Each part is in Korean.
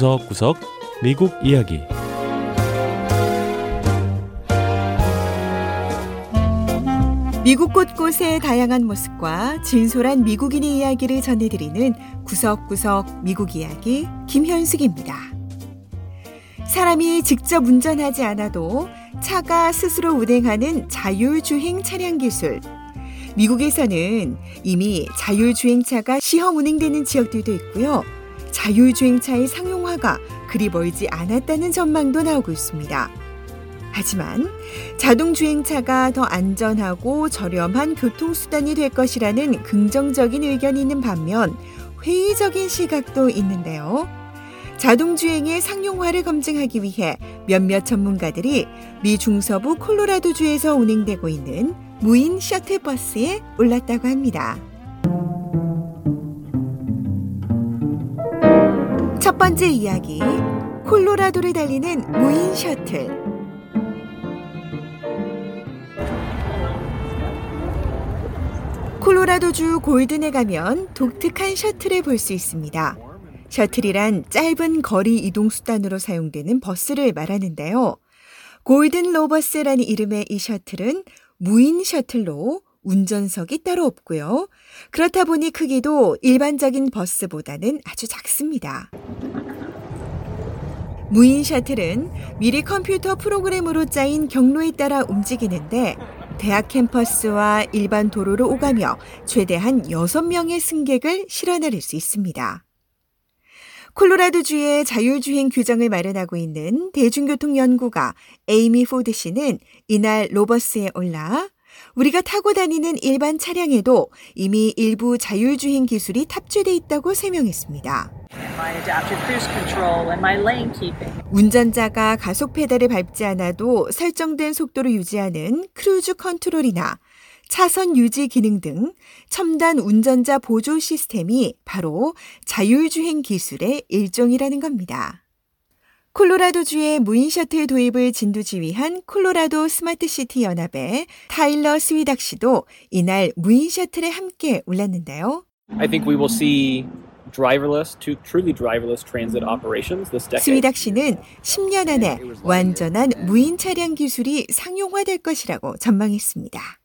구석구석 미국 이야기 미국 곳곳의 다양한 모습과 진솔한 미국인의 이야기를 전해드리는 구석구석 미국 이야기 김현숙입니다. 사람이 직접 운전하지 않아도 차가 스스로 운행하는 자율주행 차량 기술. 미국에서는 이미 자율주행차가 시험 운행되는 지역들도 있고요. 자율주행차의 상용 화가 그리 멀지 않았다는 전망도 나오고 있습니다. 하지만 자동 주행차가 더 안전하고 저렴한 교통수단이 될 것이라는 긍정적인 의견이 있는 반면 회의적인 시각도 있는데요. 자동주행의 상용화를 검증하기 위해 몇몇 전문가들이 미 중서부 콜로라도주에서 운행되고 있는 무인 셔틀버스에 올랐다고 합니다. 첫 번째 이야기. 콜로라도를 달리는 무인 셔틀. 콜로라도주 골든에 가면 독특한 셔틀을 볼 수 있습니다. 셔틀이란 짧은 거리 이동 수단으로 사용되는 버스를 말하는데요. 골든 로버스라는 이름의 이 셔틀은 무인 셔틀로 운전석이 따로 없고요. 그렇다 보니 크기도 일반적인 버스보다는 아주 작습니다. 무인 셔틀은 미리 컴퓨터 프로그램으로 짜인 경로에 따라 움직이는데 대학 캠퍼스와 일반 도로를 오가며 최대한 6명의 승객을 실어나를 수 있습니다. 콜로라도주의 자율주행 규정을 마련하고 있는 대중교통연구가 에이미 포드 씨는 이날 로버스에 올라 우리가 타고 다니는 일반 차량에도 이미 일부 자율주행 기술이 탑재돼 있다고 설명했습니다. 운전자가 가속 페달을 밟지 않아도 설정된 속도를 유지하는 크루즈 컨트롤이나 차선 유지 기능 등 첨단 운전자 보조 시스템이 바로 자율주행 기술의 일종이라는 겁니다. 콜로라도주의 무인 셔틀 도입을 진두지휘한 콜로라도 스마트시티 연합의 타일러 스위닥 씨도 이날 무인 셔틀에 함께 올랐는데요. I think we will see driverless to truly driverless transit operations this decade. 스위닥 씨는 10년 안에 완전한 무인 차량 기술이 상용화될 것이라고 전망했습니다.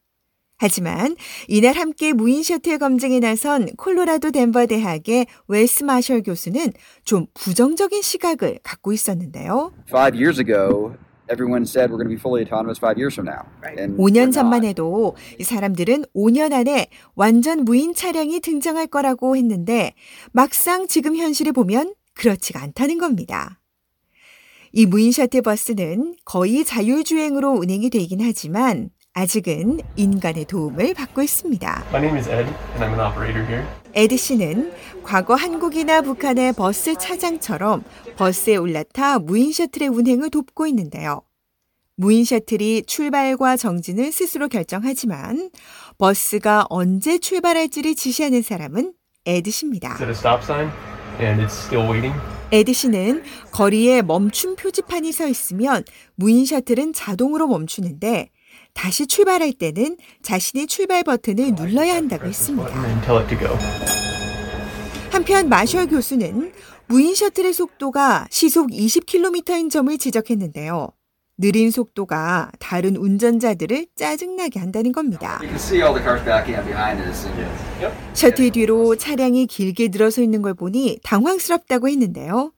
하지만 이날 함께 무인 셔틀 검증에 나선 콜로라도 덴버 대학의 웨스 마셜 교수는 좀 부정적인 시각을 갖고 있었는데요. 5 years ago everyone said we're going to be fully autonomous 5 years from now. And 5년 we're 전만. 해도 이 사람들은 5년 안에 완전 무인 차량이 등장할 거라고 했는데 막상 지금 현실을 보면 그렇지가 않다는 겁니다. 이 무인 셔틀 버스는 거의 자율주행으로 운행이 되긴 하지만 아직은 인간의 도움을 받고 있습니다. My name is Ed, and I'm an operator here. 에드 씨는 과거 한국이나 북한의 버스 차장처럼 버스에 올라타 무인 셔틀의 운행을 돕고 있는데요. 무인 셔틀이 출발과 정지를 스스로 결정하지만 버스가 언제 출발할지를 지시하는 사람은 에드 씨입니다. 에드 씨는 거리에 멈춤 표지판이 서 있으면 무인 셔틀은 자동으로 멈추는데 다시 출발할 때는 자신이 출발 버튼을 눌러야 한다고 했습니다. 한편 마셜 교수는 무인 셔틀의 속도가 시속 20km인 점을 지적했는데요. 느린 속도가 다른 운전자들을 짜증나게 한다는 겁니다. 셔틀 뒤로 차량이 길게 늘어서 있는 걸 보니 당황스럽다고 했는데요.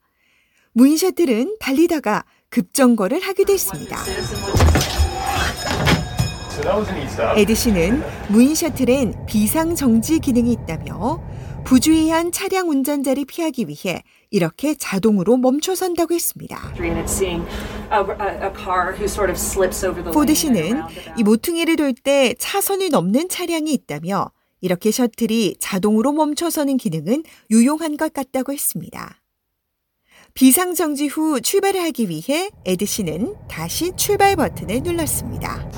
무인 셔틀은 달리다가 급정거를 하기도 했습니다. 에드 씨는 무인 셔틀엔 비상 정지 기능이 있다며 부주의한 차량 운전자를 피하기 위해 이렇게 자동으로 멈춰선다고 했습니다. 포드 씨는 이. 모퉁이를 돌 때 차선을 넘는 차량이 있다며 이렇게 셔틀이 자동으로 멈춰서는 기능은 유용한 것 같다고 했습니다. 비상정지 후 출발을 하기 위해 에드 씨는 다시 출발 버튼을 눌렀습니다.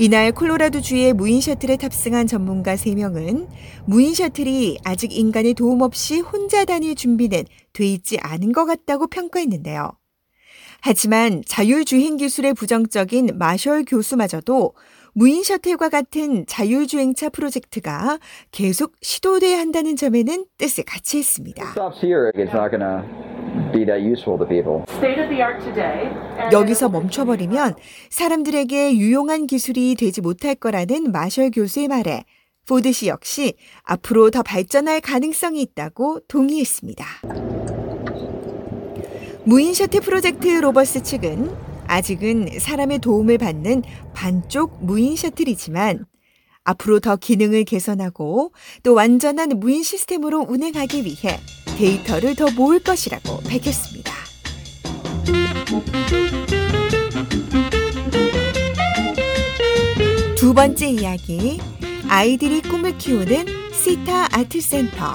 이날 콜로라도주의 무인 셔틀에 탑승한 전문가 3명은 무인 셔틀이 아직 인간의 도움 없이 혼자 다닐 준비는 돼 있지 않은 것 같다고 평가했는데요. 하지만 자율주행 기술의 부정적인 마셜 교수마저도 무인 셔틀과 같은 자율주행차 프로젝트가 계속 시도돼야 한다는 점에는 뜻을 같이 했습니다. Stops here, it's not going to be that useful to people. State of the art today. and 여기서 멈춰버리면 사람들에게 유용한 기술이 되지 못할 거라는 마셜 교수의 말에 포드 씨 역시 앞으로 더 발전할 가능성이 있다고 동의했습니다. 무인 셔틀 프로젝트 로버스 측은 아직은 사람의 도움을 받는 반쪽 무인 셔틀이지만 앞으로 더 기능을 개선하고 또 완전한 무인 시스템으로 운행하기 위해 데이터를 더 모을 것이라고 밝혔습니다. 두 번째 이야기, 아이들이 꿈을 키우는 시타 아트센터.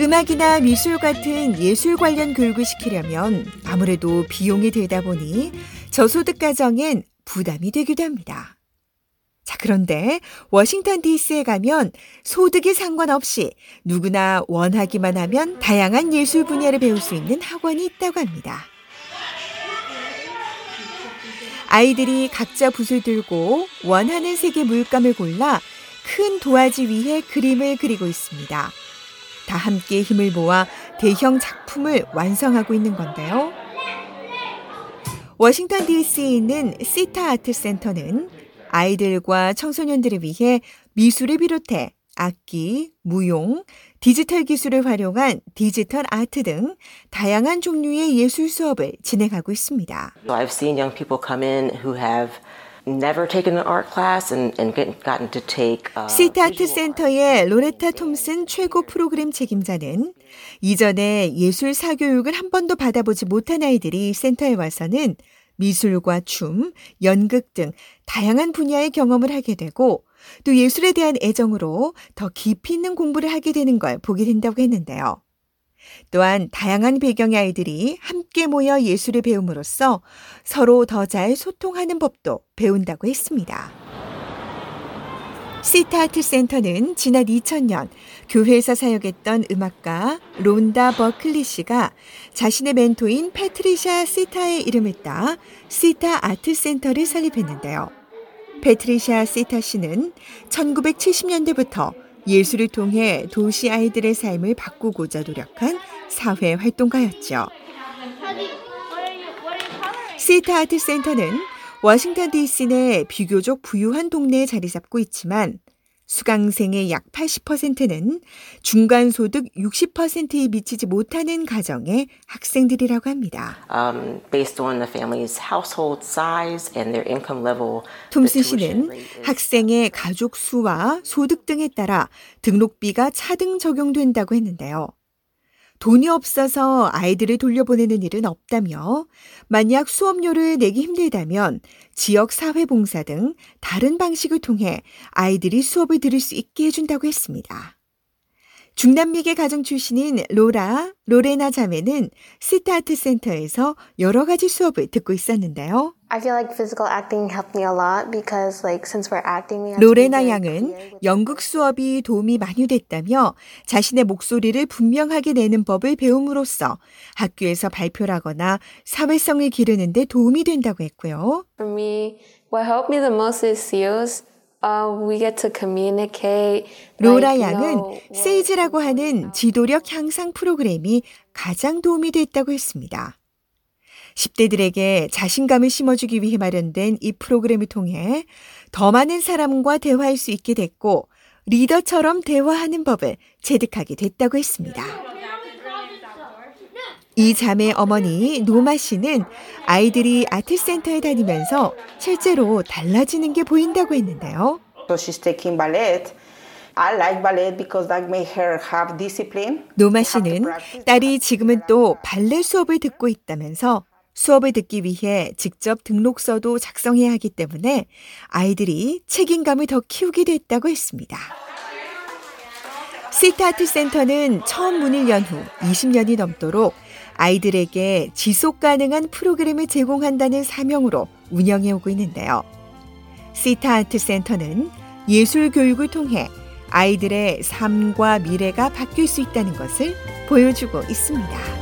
음악이나 미술 같은 예술 관련 교육을 시키려면 아무래도 비용이 들다 보니 저소득 가정엔 부담이 되기도 합니다. 자, 그런데 워싱턴 DC에 가면 소득에 상관없이 누구나 원하기만 하면 다양한 예술 분야를 배울 수 있는 학원이 있다고 합니다. 아이들이 각자 붓을 들고 원하는 색의 물감을 골라 큰 도화지 위에 그림을 그리고 있습니다. 다 함께 힘을 모아 대형 작품을 완성하고 있는 건데요. 워싱턴 DC에 있는 시타 아트 센터는 아이들과 청소년들을 위해 미술을 비롯해 악기, 무용, 디지털 기술을 활용한 디지털 아트 등 다양한 종류의 예술 수업을 진행하고 있습니다. I've seen young people come in who have never taken an art class and, gotten to take 시트 아트. 센터의 로레타 톰슨 최고 프로그램 책임자는 이전에 예술 사교육을 한 번도 받아보지 못한 아이들이 센터에 와서는 미술과 춤, 연극 등 다양한 분야의 경험을 하게 되고 또 예술에 대한 애정으로 더 깊이 있는 공부를 하게 되는 걸 보게 된다고 했는데요. 또한 다양한 배경의 아이들이 함께 모여 예술을 배움으로써 서로 더 잘 소통하는 법도 배운다고 했습니다. 시타 아트 센터는 지난 2000년 교회에서 사역했던 음악가 론다 버클리 씨가 자신의 멘토인 패트리샤 시타의 이름을 따 시타 아트 센터를 설립했는데요. 패트리샤 시타 씨는 1970년대부터 예술을 통해 도시 아이들의 삶을 바꾸고자 노력한 사회 활동가였죠. 시타 아트 센터는 워싱턴 DC 내 비교적 부유한 동네에 자리 잡고 있지만 수강생의 약 80%는 중간 소득 60%에 미치지 못하는 가정의 학생들이라고 합니다. Um, based on the family's household size and their income level. 톰슨 씨는 학생의 가족 수와 소득 등에 따라 등록비가 차등 적용된다고 했는데요. 돈이 없어서 아이들을 돌려보내는 일은 없다며 만약 수업료를 내기 힘들다면 지역 사회봉사 등 다른 방식을 통해 아이들이 수업을 들을 수 있게 해준다고 했습니다. 중남미계 가정 출신인 로라, 로레나 자매는 시타아트 센터에서 여러 가지 수업을 듣고 있었는데요. I feel like physical acting helped me a lot because like since we're acting we have to be 로레나 양은 연극 수업이 도움이 많이 됐다며 자신의 목소리를 분명하게 내는 법을 배움으로써 학교에서 발표를 하거나 사회성을 기르는 데 도움이 된다고 했고요. For me, what helped me the most is SEALs. Uh, we get to communicate. 로라 양은 세이즈라고 하는. 지도력 향상 프로그램이 가장 도움이 됐다고 했습니다. 10대들에게 자신감을 심어주기 위해 마련된 이 프로그램을 통해 더 많은 사람과 대화할 수 있게 됐고 리더처럼 대화하는 법을 체득하게 됐다고 했습니다. 이 자매 어머니 노마 씨는 아이들이 아트센터에 다니면서 실제로 달라지는 게 보인다고 했는데요. So she's taking ballet. I like ballet because that makes her have discipline. 노마 씨는 딸이 지금은 또 발레 수업을 듣고 있다면서 수업을 듣기 위해 직접 등록서도 작성해야 하기 때문에 아이들이 책임감을 더 키우게 됐다고 했습니다. 시타아트 센터는 처음 문을 연 후 20년이 넘도록 아이들에게 지속 가능한 프로그램을 제공한다는 사명으로 운영해 오고 있는데요. 시타 아트 센터는 예술 교육을 통해 아이들의 삶과 미래가 바뀔 수 있다는 것을 보여주고 있습니다.